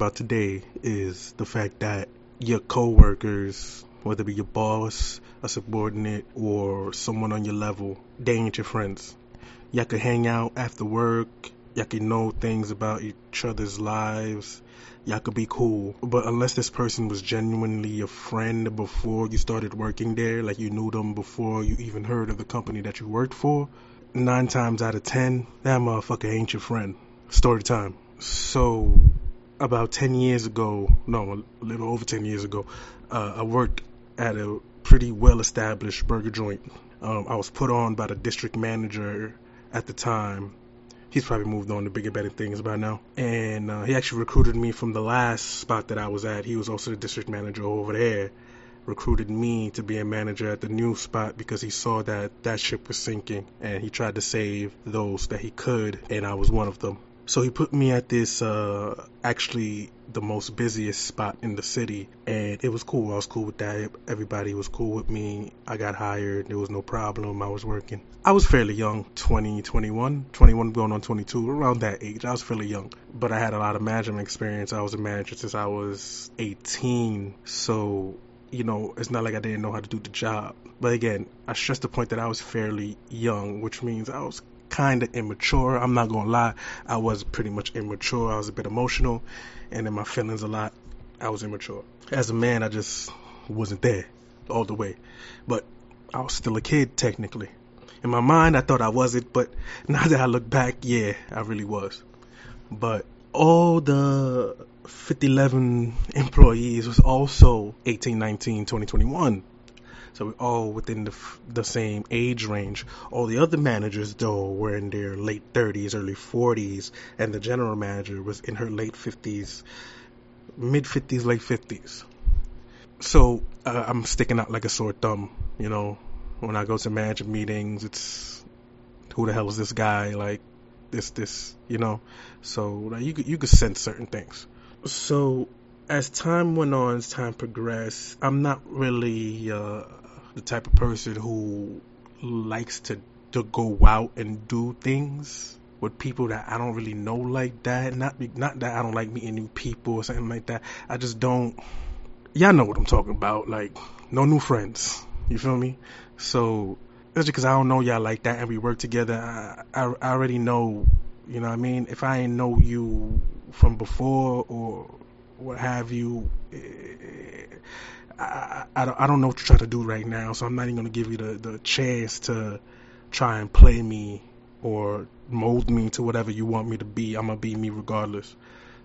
about today is the fact that your coworkers, whether it be your boss, a subordinate, or someone on your level, they ain't your friends. Y'all could hang out after work. Y'all could know things about each other's lives. Y'all could be cool. But unless this person was genuinely your friend before you started working there, like you knew them before you even heard of the company that you worked for, nine times out of ten, that motherfucker ain't your friend. Story time. So, about 10 years ago, no, a little over 10 years ago, uh, I worked at a pretty well established burger joint. Um, I was put on by the district manager at the time. He's probably moved on to bigger, better things by now. And uh, he actually recruited me from the last spot that I was at. He was also the district manager over there. Recruited me to be a manager at the new spot because he saw that that ship was sinking and he tried to save those that he could, and I was one of them. So he put me at this, uh, actually the most busiest spot in the city, and it was cool. I was cool with that. Everybody was cool with me. I got hired. There was no problem. I was working. I was fairly young, 20, 21, 21 going on 22, around that age. I was fairly young, but I had a lot of management experience. I was a manager since I was 18, so you know, it's not like I didn't know how to do the job. But again, I stress the point that I was fairly young, which means I was kind of immature. I'm not gonna lie, I was pretty much immature. I was a bit emotional, and in my feelings a lot. I was immature. As a man, I just wasn't there all the way, but I was still a kid technically. In my mind, I thought I wasn't, but now that I look back, yeah, I really was. But all the 5011 employees was also 18, 19, 20, 21. So we're all within the, the same age range. All the other managers, though, were in their late 30s, early 40s, and the general manager was in her late 50s, mid 50s, late 50s. So uh, I'm sticking out like a sore thumb, you know. When I go to management meetings, it's who the hell is this guy? Like this, this, you know. So like, you you could sense certain things. So as time went on, as time progressed, I'm not really uh, the type of person who likes to to go out and do things with people that I don't really know like that. Not be, not that I don't like meeting new people or something like that. I just don't. Y'all know what I'm talking about. Like no new friends. You feel me? So it's just because I don't know y'all like that and we work together, I, I, I already know. You know what I mean? If I ain't know you from before or what have you. I, I, don't, I don't know what you're trying to do right now, so I'm not even going to give you the, the chance to try and play me or mold me to whatever you want me to be. I'm going to be me regardless.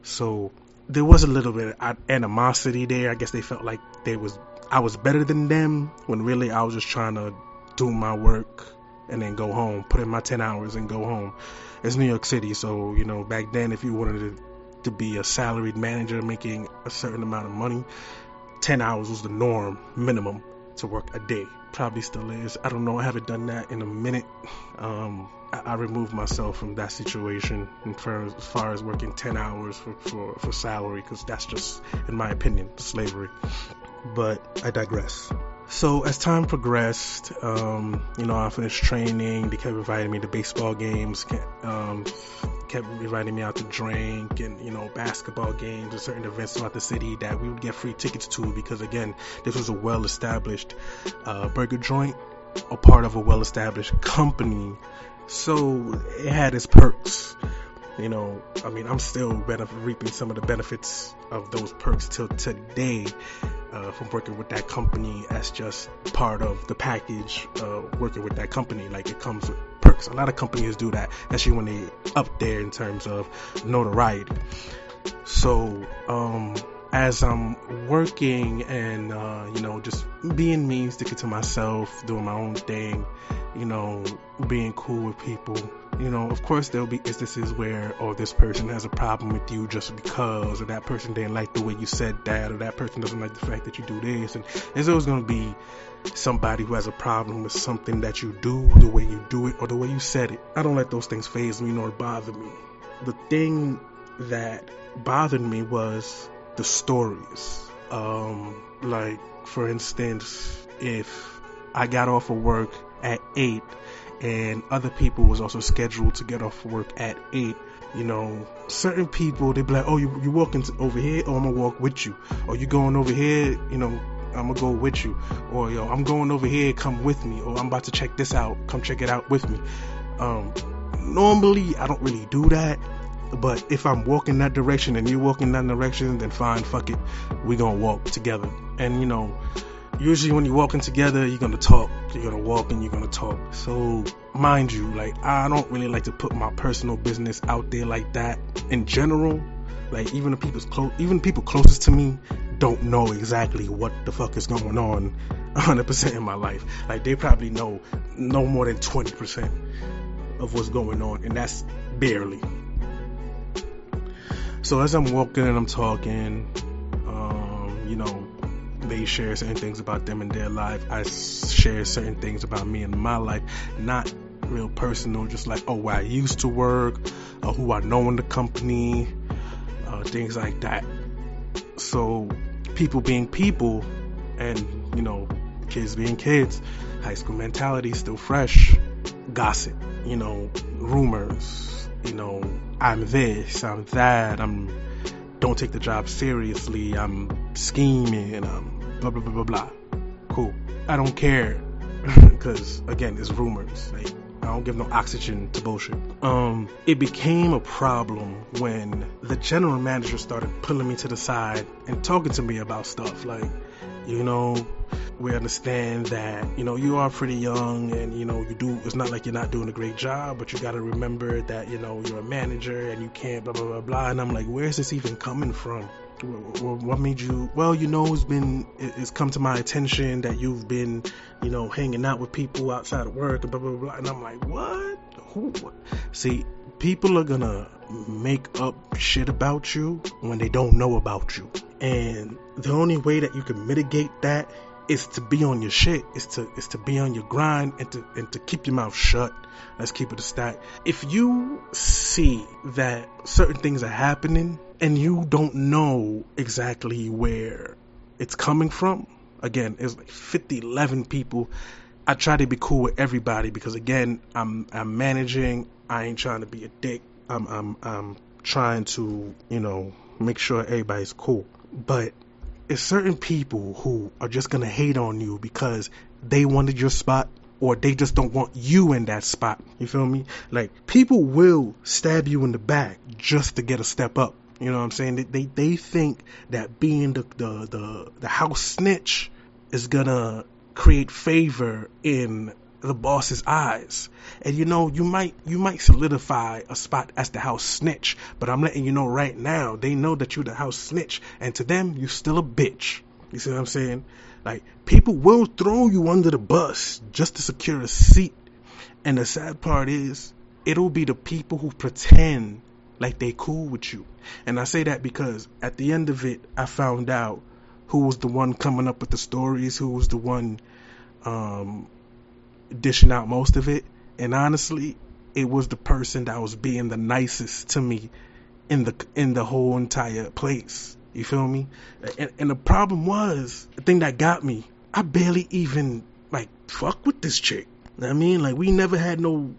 So there was a little bit of animosity there. I guess they felt like they was I was better than them when really I was just trying to do my work and then go home, put in my 10 hours and go home. It's New York City, so you know, back then if you wanted to, to be a salaried manager making a certain amount of money, 10 hours was the norm minimum to work a day. Probably still is. I don't know. I haven't done that in a minute. Um, I, I, removed myself from that situation as, as, far as working 10 hours for, for, for salary because that's just, in my opinion, slavery. But I digress. So as time progressed, um, you know, I finished training. They kept inviting me to baseball games, um, kept inviting me out to drink and you know basketball games and certain events throughout the city that we would get free tickets to because again, this was a well-established uh, burger joint, a part of a well-established company, so it had its perks you know, I mean, I'm still reaping some of the benefits of those perks till today uh, from working with that company as just part of the package uh, working with that company. Like it comes with perks. A lot of companies do that, especially when they up there in terms of notoriety. So, um, as I'm working and uh, you know just being me, sticking to myself, doing my own thing, you know, being cool with people. You know, of course there'll be instances where, oh, this person has a problem with you just because, or that person didn't like the way you said that, or that person doesn't like the fact that you do this, and there's always going to be somebody who has a problem with something that you do, the way you do it, or the way you said it. I don't let those things faze me nor bother me. The thing that bothered me was the stories. Um, like, for instance, if I got off of work at 8 and other people was also scheduled to get off work at 8 You know, certain people they be like, oh, you you walking over here, oh, I'm gonna walk with you, or you going over here, you know, I'm gonna go with you, or yo, I'm going over here, come with me, or I'm about to check this out, come check it out with me. Um, normally I don't really do that, but if I'm walking that direction and you walking that direction, then fine, fuck it, we gonna walk together. And you know, usually when you're walking together, you're gonna talk, you're gonna walk, and you're gonna talk. So mind you, like I don't really like to put my personal business out there like that in general. Like even the people's close, even people closest to me don't know exactly what the fuck is going on 100% in my life. Like they probably know no more than 20% of what's going on, and that's barely. So as I'm walking and I'm talking, um, you know, they share certain things about them in their life. I share certain things about me in my life, not real personal, just like, oh, where I used to work, or who I know in the company, uh, things like that. So, people being people, and, you know, kids being kids, high school mentality still fresh, gossip, you know, rumors, you know, I'm this, I'm that, I'm don't take the job seriously, I'm scheming, I'm blah blah blah blah blah. Cool. I don't care because again, it's rumors. Like I don't give no oxygen to bullshit. Um, it became a problem when the general manager started pulling me to the side and talking to me about stuff like, you know, we understand that you know you are pretty young and you know you do it's not like you're not doing a great job but you got to remember that you know you're a manager and you can't blah blah blah blah and i'm like where's this even coming from what made you well you know it's been it's come to my attention that you've been you know hanging out with people outside of work and blah blah blah and i'm like what? Who see people are gonna make up shit about you when they don't know about you. And the only way that you can mitigate that is to be on your shit is to is to be on your grind and to and to keep your mouth shut let's keep it a stack if you see that certain things are happening and you don't know exactly where it's coming from, again, it's like 50, 11 people. I try to be cool with everybody because again, I'm I'm managing. I ain't trying to be a dick. I'm I'm I'm trying to you know make sure everybody's cool. But it's certain people who are just gonna hate on you because they wanted your spot or they just don't want you in that spot. You feel me? Like people will stab you in the back just to get a step up. You know what I'm saying? They they, they think that being the, the the the house snitch is gonna create favor in the boss's eyes. And you know, you might you might solidify a spot as the house snitch, but I'm letting you know right now, they know that you're the house snitch, and to them, you're still a bitch. You see what I'm saying? Like people will throw you under the bus just to secure a seat. And the sad part is, it'll be the people who pretend like they cool with you. And I say that because at the end of it, I found out who was the one coming up with the stories, who was the one um, dishing out most of it. And honestly, it was the person that was being the nicest to me in the in the whole entire place. You feel me? And, and the problem was the thing that got me. I barely even like fuck with this chick. I mean, like we never had no.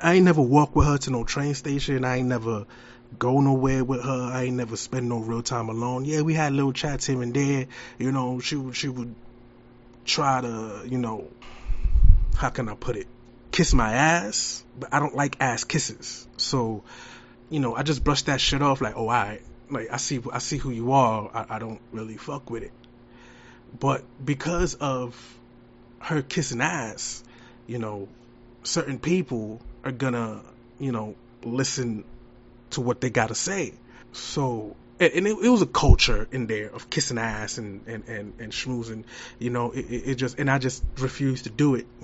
I ain't never walk with her to no train station. I ain't never go nowhere with her. I ain't never spend no real time alone. Yeah, we had little chats here and there. You know, she she would try to, you know, how can I put it? Kiss my ass, but I don't like ass kisses. So, you know, I just brush that shit off like, oh, I like I see I see who you are. I, I don't really fuck with it. But because of her kissing ass, you know, certain people are gonna, you know, listen to what they gotta say. So, and it, it, was a culture in there of kissing ass and and and, and schmoozing. You know, it, it just and I just refused to do it.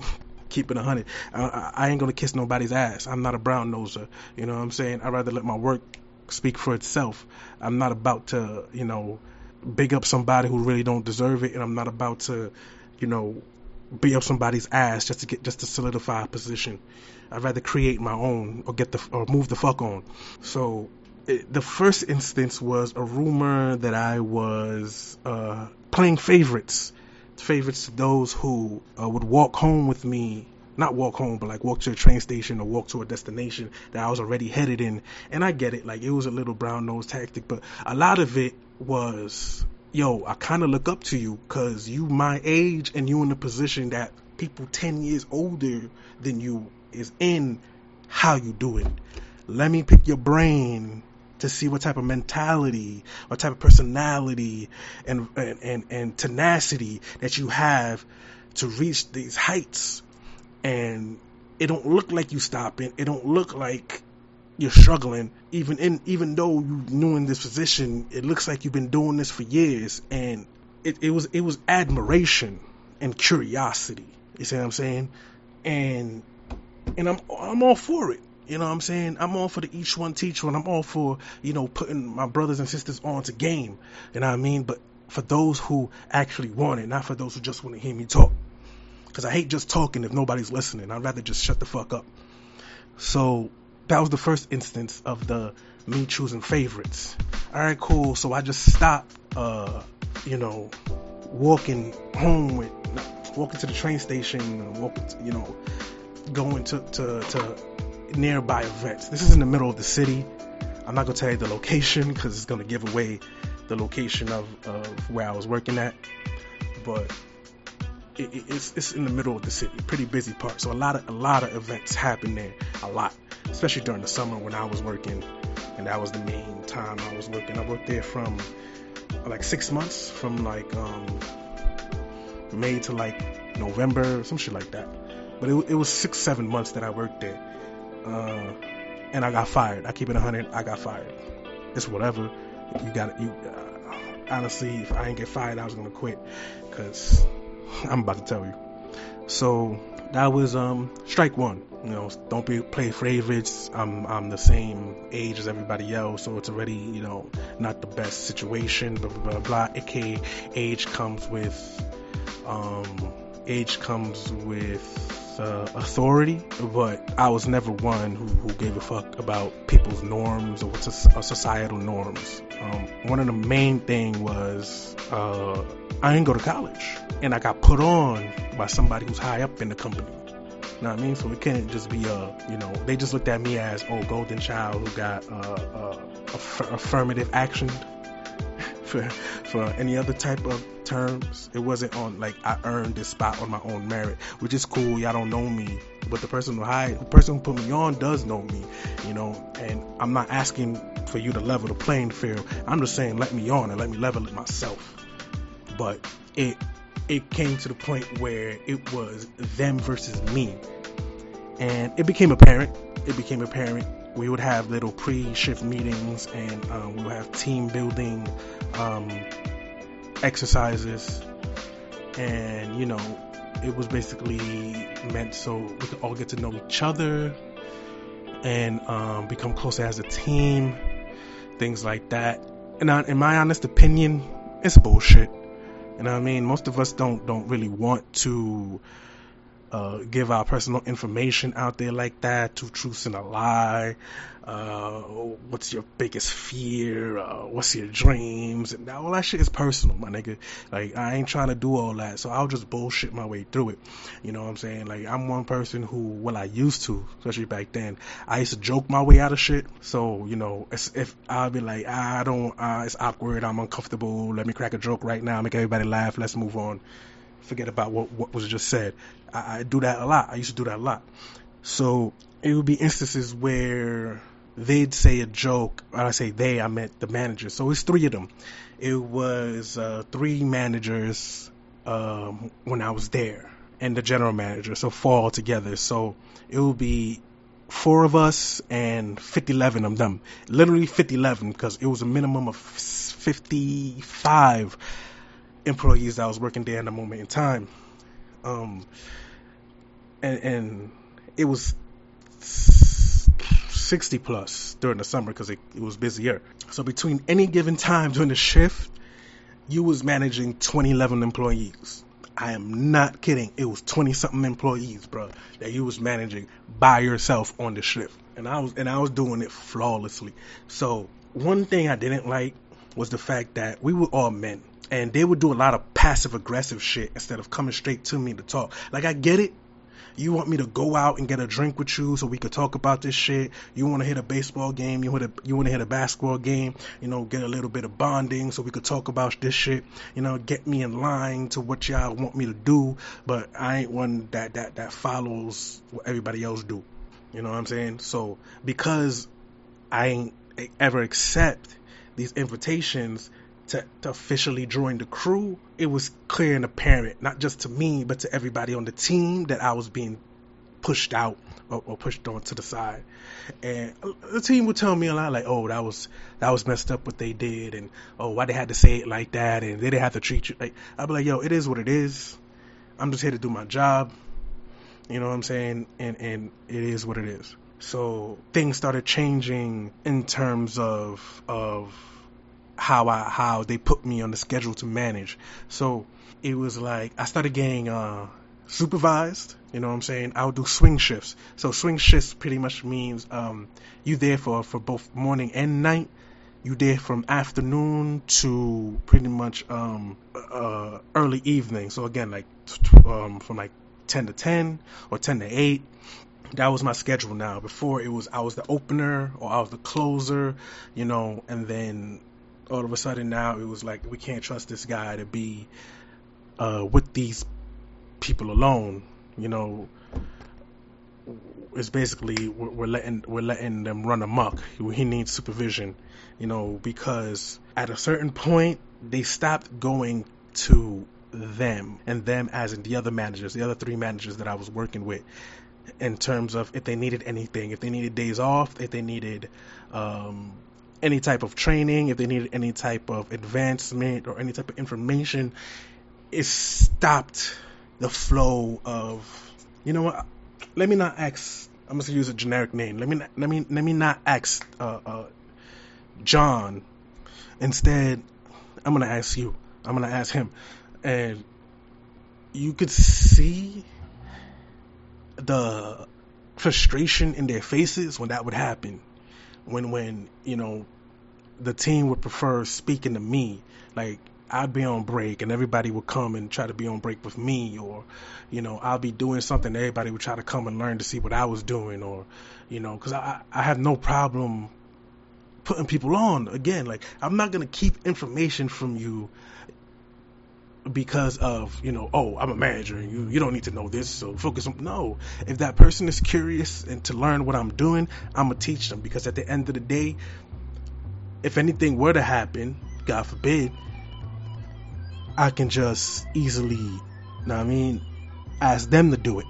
Keeping a hundred, I, I ain't gonna kiss nobody's ass. I'm not a brown noser. You know what I'm saying? I'd rather let my work speak for itself. I'm not about to, you know, big up somebody who really don't deserve it, and I'm not about to, you know, be up somebody's ass just to get just to solidify a position. I'd rather create my own or get the or move the fuck on. So the first instance was a rumor that I was uh, playing favorites, favorites to those who uh, would walk home with me not walk home, but like walk to a train station or walk to a destination that I was already headed in. And I get it, like it was a little brown nose tactic, but a lot of it was, yo, I kind of look up to you because you my age and you in a position that people 10 years older than you is in how you do it. Let me pick your brain to see what type of mentality, what type of personality and, and, and, and tenacity that you have to reach these heights. And it don't look like you stopping. It don't look like you're struggling. Even in, even though you knew in this position, it looks like you've been doing this for years. And it, it was, it was admiration and curiosity. You see what I'm saying? And, and I'm, I'm all for it. You know what I'm saying? I'm all for the each one teach one. I'm all for, you know, putting my brothers and sisters on to game. You know what I mean? But for those who actually want it, not for those who just want to hear me talk. Because I hate just talking if nobody's listening. I'd rather just shut the fuck up. So that was the first instance of the me choosing favorites. All right, cool. So I just stopped, uh, you know, walking home with, walking to the train station, walking, to, you know, going to, to, to nearby events. This is in the middle of the city. I'm not gonna tell you the location because it's gonna give away the location of, of where I was working at, but it, it's it's in the middle of the city, pretty busy part. So a lot of a lot of events happen there, a lot, especially during the summer when I was working, and that was the main time I was working. I worked there from like six months, from like um, May to like November, some shit like that. But it, it was six seven months that I worked there uh, and I got fired. I keep it 100. I got fired. It's whatever. You got you. Uh, honestly, if I ain't get fired, I was gonna quit, cause I'm about to tell you. So that was um strike one. You know, don't be play favorites. I'm I'm the same age as everybody else, so it's already you know not the best situation. Blah blah blah. blah. AKA age comes with um age comes with uh, authority, but I was never one who, who, gave a fuck about people's norms or what's a societal norms. Um, one of the main thing was uh, I didn't go to college, and I got put on by somebody who's high up in the company. You know what I mean? So it can't just be a, you know, they just looked at me as, oh, golden child who got uh, uh, aff- affirmative action for for any other type of terms. It wasn't on like I earned this spot on my own merit, which is cool. Y'all don't know me, but the person who hired, the person who put me on does know me, you know. And I'm not asking for you to level the playing field. I'm just saying let me on and let me level it myself. But it it came to the point where it was them versus me, and it became apparent. It became apparent we would have little pre-shift meetings and um, we would have team building um, exercises. And you know it was basically meant so we could all get to know each other and um, become closer as a team things like that. And I, in my honest opinion it's bullshit. You know what i mean? Most of us don't don't really want to uh, give our personal information out there like that, two truths and a lie. Uh, what's your biggest fear? Uh, what's your dreams? And all that shit is personal, my nigga. Like, I ain't trying to do all that, so I'll just bullshit my way through it. You know what I'm saying? Like, I'm one person who, well, I used to, especially back then, I used to joke my way out of shit. So, you know, if I'll be like, I don't, uh, it's awkward, I'm uncomfortable, let me crack a joke right now, make everybody laugh, let's move on forget about what, what was just said. I, I do that a lot. I used to do that a lot. So it would be instances where they'd say a joke. When I say they, I meant the managers. So it's three of them. It was uh, three managers um, when I was there, and the general manager. So four altogether. So it would be four of us and 50 11 of them. Literally 50 11 because it was a minimum of 55 employees that was working there in the moment in time. Um, and, and it was 60 plus during the summer because it, it was busier. So between any given time during the shift, you was managing 20, 11 employees. I am not kidding. It was 20 something employees, bro, that you was managing by yourself on the shift. And I was, and I was doing it flawlessly. So one thing I didn't like was the fact that we were all men and they would do a lot of passive aggressive shit instead of coming straight to me to talk. Like I get it, You want me to go out and get a drink with you so we could talk about this shit. You want to hit a baseball game. You want to you want to hit a basketball game. You know, get a little bit of bonding so we could talk about this shit. You know, get me in line to what y'all want me to do. But I ain't one that that that follows what everybody else do. You know what I'm saying? So because I ain't ever accept these invitations to, to officially join the crew, it was clear and apparent, not just to me, but to everybody on the team, that I was being pushed out or, or pushed on to the side. And the team would tell me a lot, like, "Oh, that was that was messed up what they did," and "Oh, why they had to say it like that," and they didn't have to treat you like. I'd be like, "Yo, it is what it is. I'm just here to do my job." You know what I'm saying? And and it is what it is. So things started changing in terms of of how I how they put me on the schedule to manage. So it was like I started getting uh, supervised. You know what I'm saying? I would do swing shifts. So swing shifts pretty much means um, you there for for both morning and night. You there from afternoon to pretty much um, uh, early evening. So again, like um, from like 10 to 10 or 10 to 8 that was my schedule now. Before it was I was the opener or I was the closer, you know, and then all of a sudden now it was like we can't trust this guy to be uh, with these people alone. You know, it's basically we're, we're letting we're letting them run amok. He needs supervision. You know, because at a certain point they stopped going to them and them as in the other managers, the other three managers that I was working with in terms of if they needed anything, if they needed days off, if they needed um, any type of training, if they needed any type of advancement or any type of information, it stopped the flow of, you know what? Let me not ask. I'm just gonna use a generic name. Let me let me let me not ask uh, uh, John. Instead, I'm gonna ask you. I'm gonna ask him, and you could see the frustration in their faces when that would happen when when you know the team would prefer speaking to me. Like I'd be on break and everybody would come and try to be on break with me or you know I'll be doing something everybody would try to come and learn to see what I was doing or you know cuz I I have no problem putting people on. Again like I'm not going to keep information from you because of you know oh i'm a manager and you you don't need to know this so focus on no. If that person is curious and to learn what i'm doing i'm gonna teach them because at the end of the day if anything were to happen god forbid i can just easily you know i mean ask them to do it.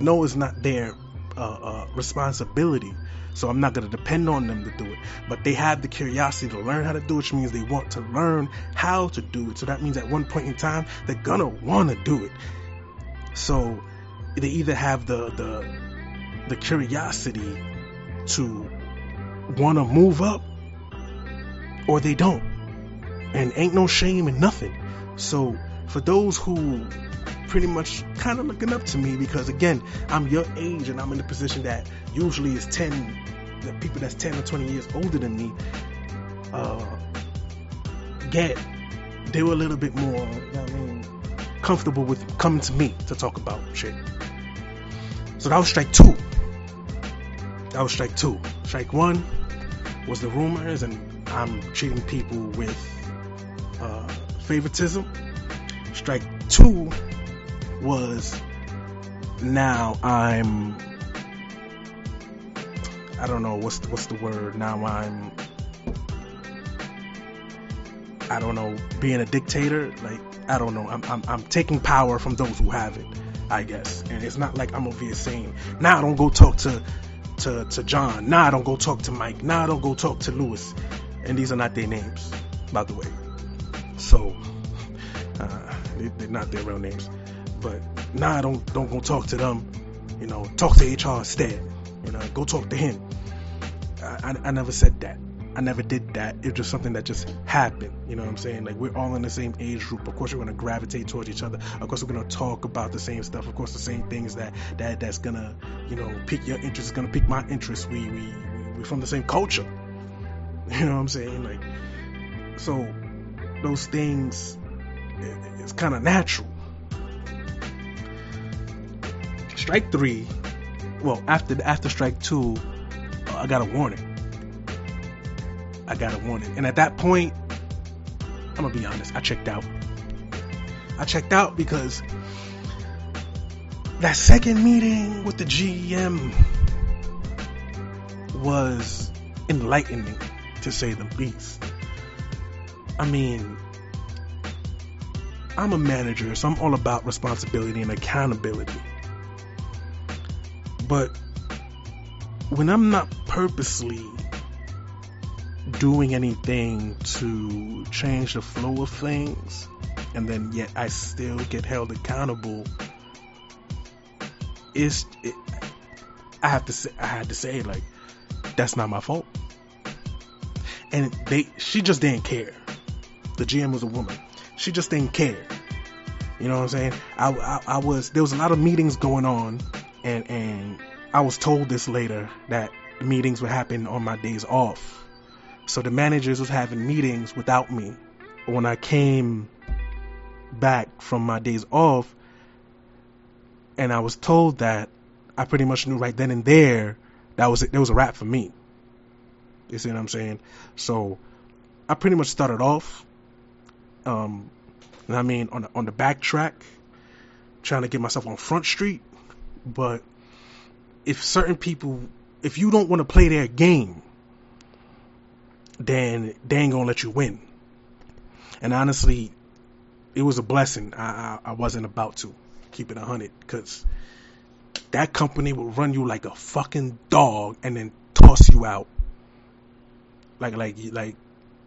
No it's not their uh, uh, responsibility so I'm not going to depend on them to do it. But they have the curiosity to learn how to do it, which means they want to learn how to do it. So that means at one point in time, they're going to want to do it. So they either have the, the, the curiosity to want to move up or they don't. And ain't no shame in nothing. So for those who pretty much kind of looking up to me because again, I'm your age and I'm in a position that usually is 10, the people that's 10 or 20 years older than me, uh, get, they were a little bit more, you know I mean, comfortable with coming to me to talk about shit. So that was strike two. That was strike two. Strike one was the rumors, and I'm treating people with uh, favoritism. Strike two was now I'm I don't know what's the, what's the word? Now I'm I don't know being a dictator? Like I don't know. I'm I'm, I'm taking power from those who have it I guess. And it's not like I'm over here saying now nah, don't go talk to to to John. Now nah, don't go talk to Mike. Now nah, don't go talk to Lewis. And these are not their names by the way. So uh, they, are not their real names but nah, don't don't go talk to them. You know, talk to HR instead. You know, go talk to him. I, I, I never said that. I never did that. It's just something that just happened. You know what I'm saying? Like we're all in the same age group. Of course, we're gonna gravitate towards each other. Of course, we're gonna talk about the same stuff. Of course, the same things that that that's gonna you know pique your interest is gonna pique my interest. We we we're from the same culture. You know what I'm saying? Like so, those things it's kind of natural strike three, well, after after strike two, I got a warning. I got a warning, and at that point, I'm gonna be honest, I checked out. I checked out because that second meeting with the GM was enlightening, to say the least. I mean, I'm a manager, so I'm all about responsibility and accountability. But when I'm not purposely doing anything to change the flow of things, and then yet I still get held accountable, it's it, I have to say I had to say like that's not my fault. And they she just didn't care. The GM was a woman. She just didn't care. You know what I'm saying? I, I, I was there was a lot of meetings going on, and and I was told this later that meetings would happen on my days off. So the managers was having meetings without me. When I came back from my days off, and I was told that I pretty much knew right then and there that was it. There was a wrap for me. You see what I'm saying? So I pretty much started off um, and I mean, on the, on the back track, trying to get myself on Front Street. But if certain people, if you don't want to play their game, then they ain't gonna let you win. And honestly, it was a blessing. I I, I wasn't about to keep it a hundred because that company will run you like a fucking dog and then toss you out like like like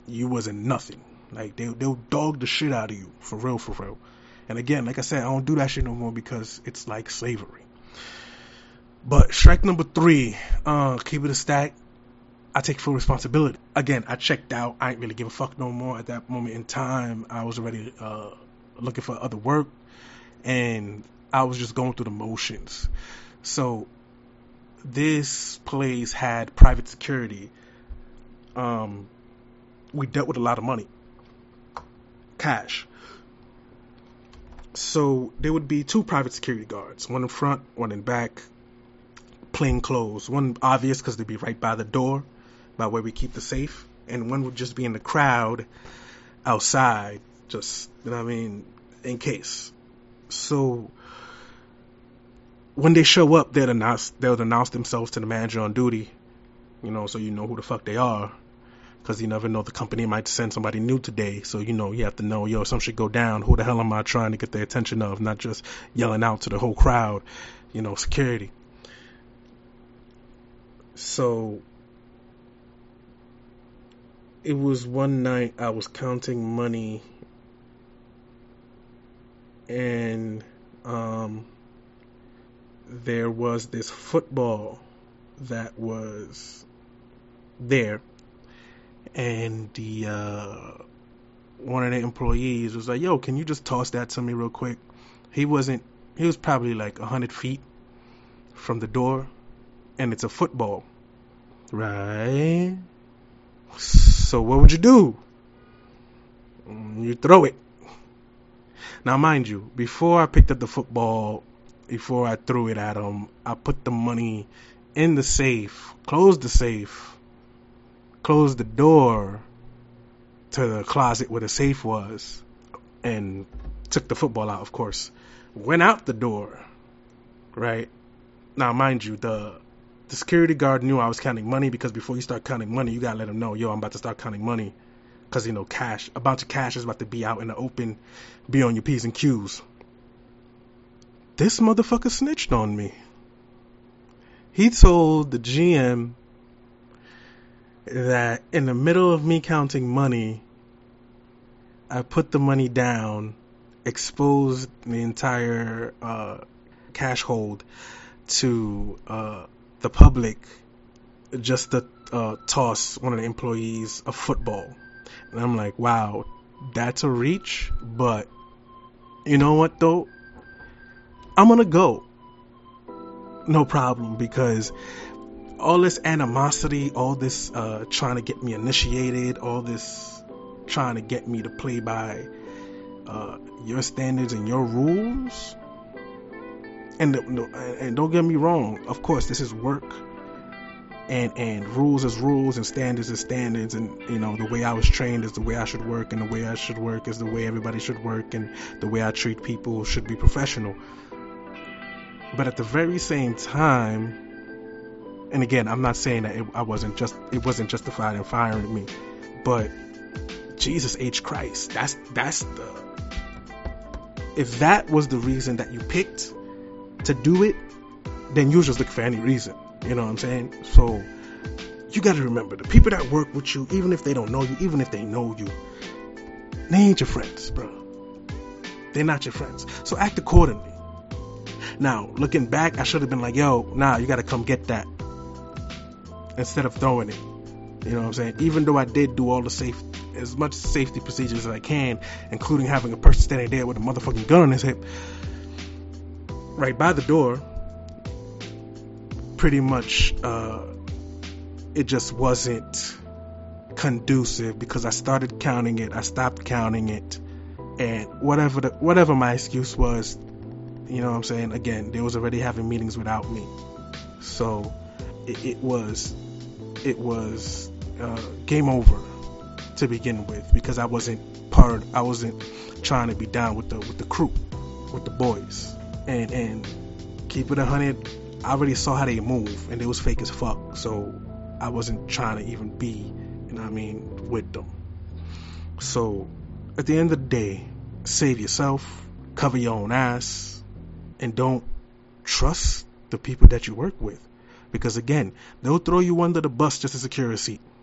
you wasn't nothing. Like they they'll dog the shit out of you for real, for real. And again, like I said, I don't do that shit no more because it's like slavery. But strike number three, uh, keep it a stack. I take full responsibility. Again, I checked out. I ain't really give a fuck no more at that moment in time. I was already uh, looking for other work, and I was just going through the motions. So this place had private security. Um, we dealt with a lot of money cash. So there would be two private security guards, one in front, one in back, plain clothes. One obvious because they'd be right by the door, by where we keep the safe, and one would just be in the crowd outside, just you know what I mean, in case. So when they show up, they'll announce they'll announce themselves to the manager on duty, you know, so you know who the fuck they are because you never know the company might send somebody new today. So you know you have to know, yo, some should go down. Who the hell am I trying to get the attention of? Not just yelling out to the whole crowd, you know, security. So it was one night I was counting money and um, there was this football that was there and the uh, one of the employees was like, "Yo, can you just toss that to me real quick?" He wasn't. He was probably like a hundred feet from the door, and it's a football, right? So what would you do? You throw it. Now, mind you, before I picked up the football, before I threw it at him, I put the money in the safe, closed the safe, closed the door to the closet where the safe was and took the football out, of course. Went out the door, right? Now, mind you, the the security guard knew I was counting money because before you start counting money, you gotta let him know, yo, I'm about to start counting money. Because, you know, cash, a bunch of cash is about to be out in the open, be on your P's and Q's. This motherfucker snitched on me. He told the GM that in the middle of me counting money, I put the money down, exposed the entire uh, cash hold to uh, the public just to uh, toss one of the employees a football. And I'm like, wow, that's a reach, but you know what though? I'm gonna go. No problem because all this animosity, all this uh, trying to get me initiated, all this trying to get me to play by uh, your standards and your rules, And and don't get me wrong, of course, this is work. And and rules is rules and standards is standards and you know the way I was trained is the way I should work and the way I should work is the way everybody should work and the way I treat people should be professional. But at the very same time, and again, I'm not saying that it, I wasn't just it wasn't justified in firing me, but Jesus H Christ, that's that's the if that was the reason that you picked to do it, then you just look for any reason. You know what I'm saying? So you got to remember the people that work with you, even if they don't know you, even if they know you, they ain't your friends, bro. They're not your friends. So act accordingly. Now, looking back, I should have been like, yo, nah, you gotta come get that. Instead of throwing it. You know what I'm saying? Even though I did do all the safe, as much safety procedures as I can, including having a person standing there with a motherfucking gun on his hip, right by the door, pretty much, uh, it just wasn't conducive because I started counting it, I stopped counting it, and whatever the, whatever my excuse was, you know what I'm saying? Again, they was already having meetings without me. So it, it was it was uh, game over to begin with because I wasn't part I wasn't trying to be down with the with the crew, with the boys. And and keep it a hundred, I already saw how they move and it was fake as fuck. So I wasn't trying to even be, you know what I mean, with them. So at the end of the day, save yourself, cover your own ass, and don't trust the people that you work with. Because again, they'll throw you under the bus just to secure a seat.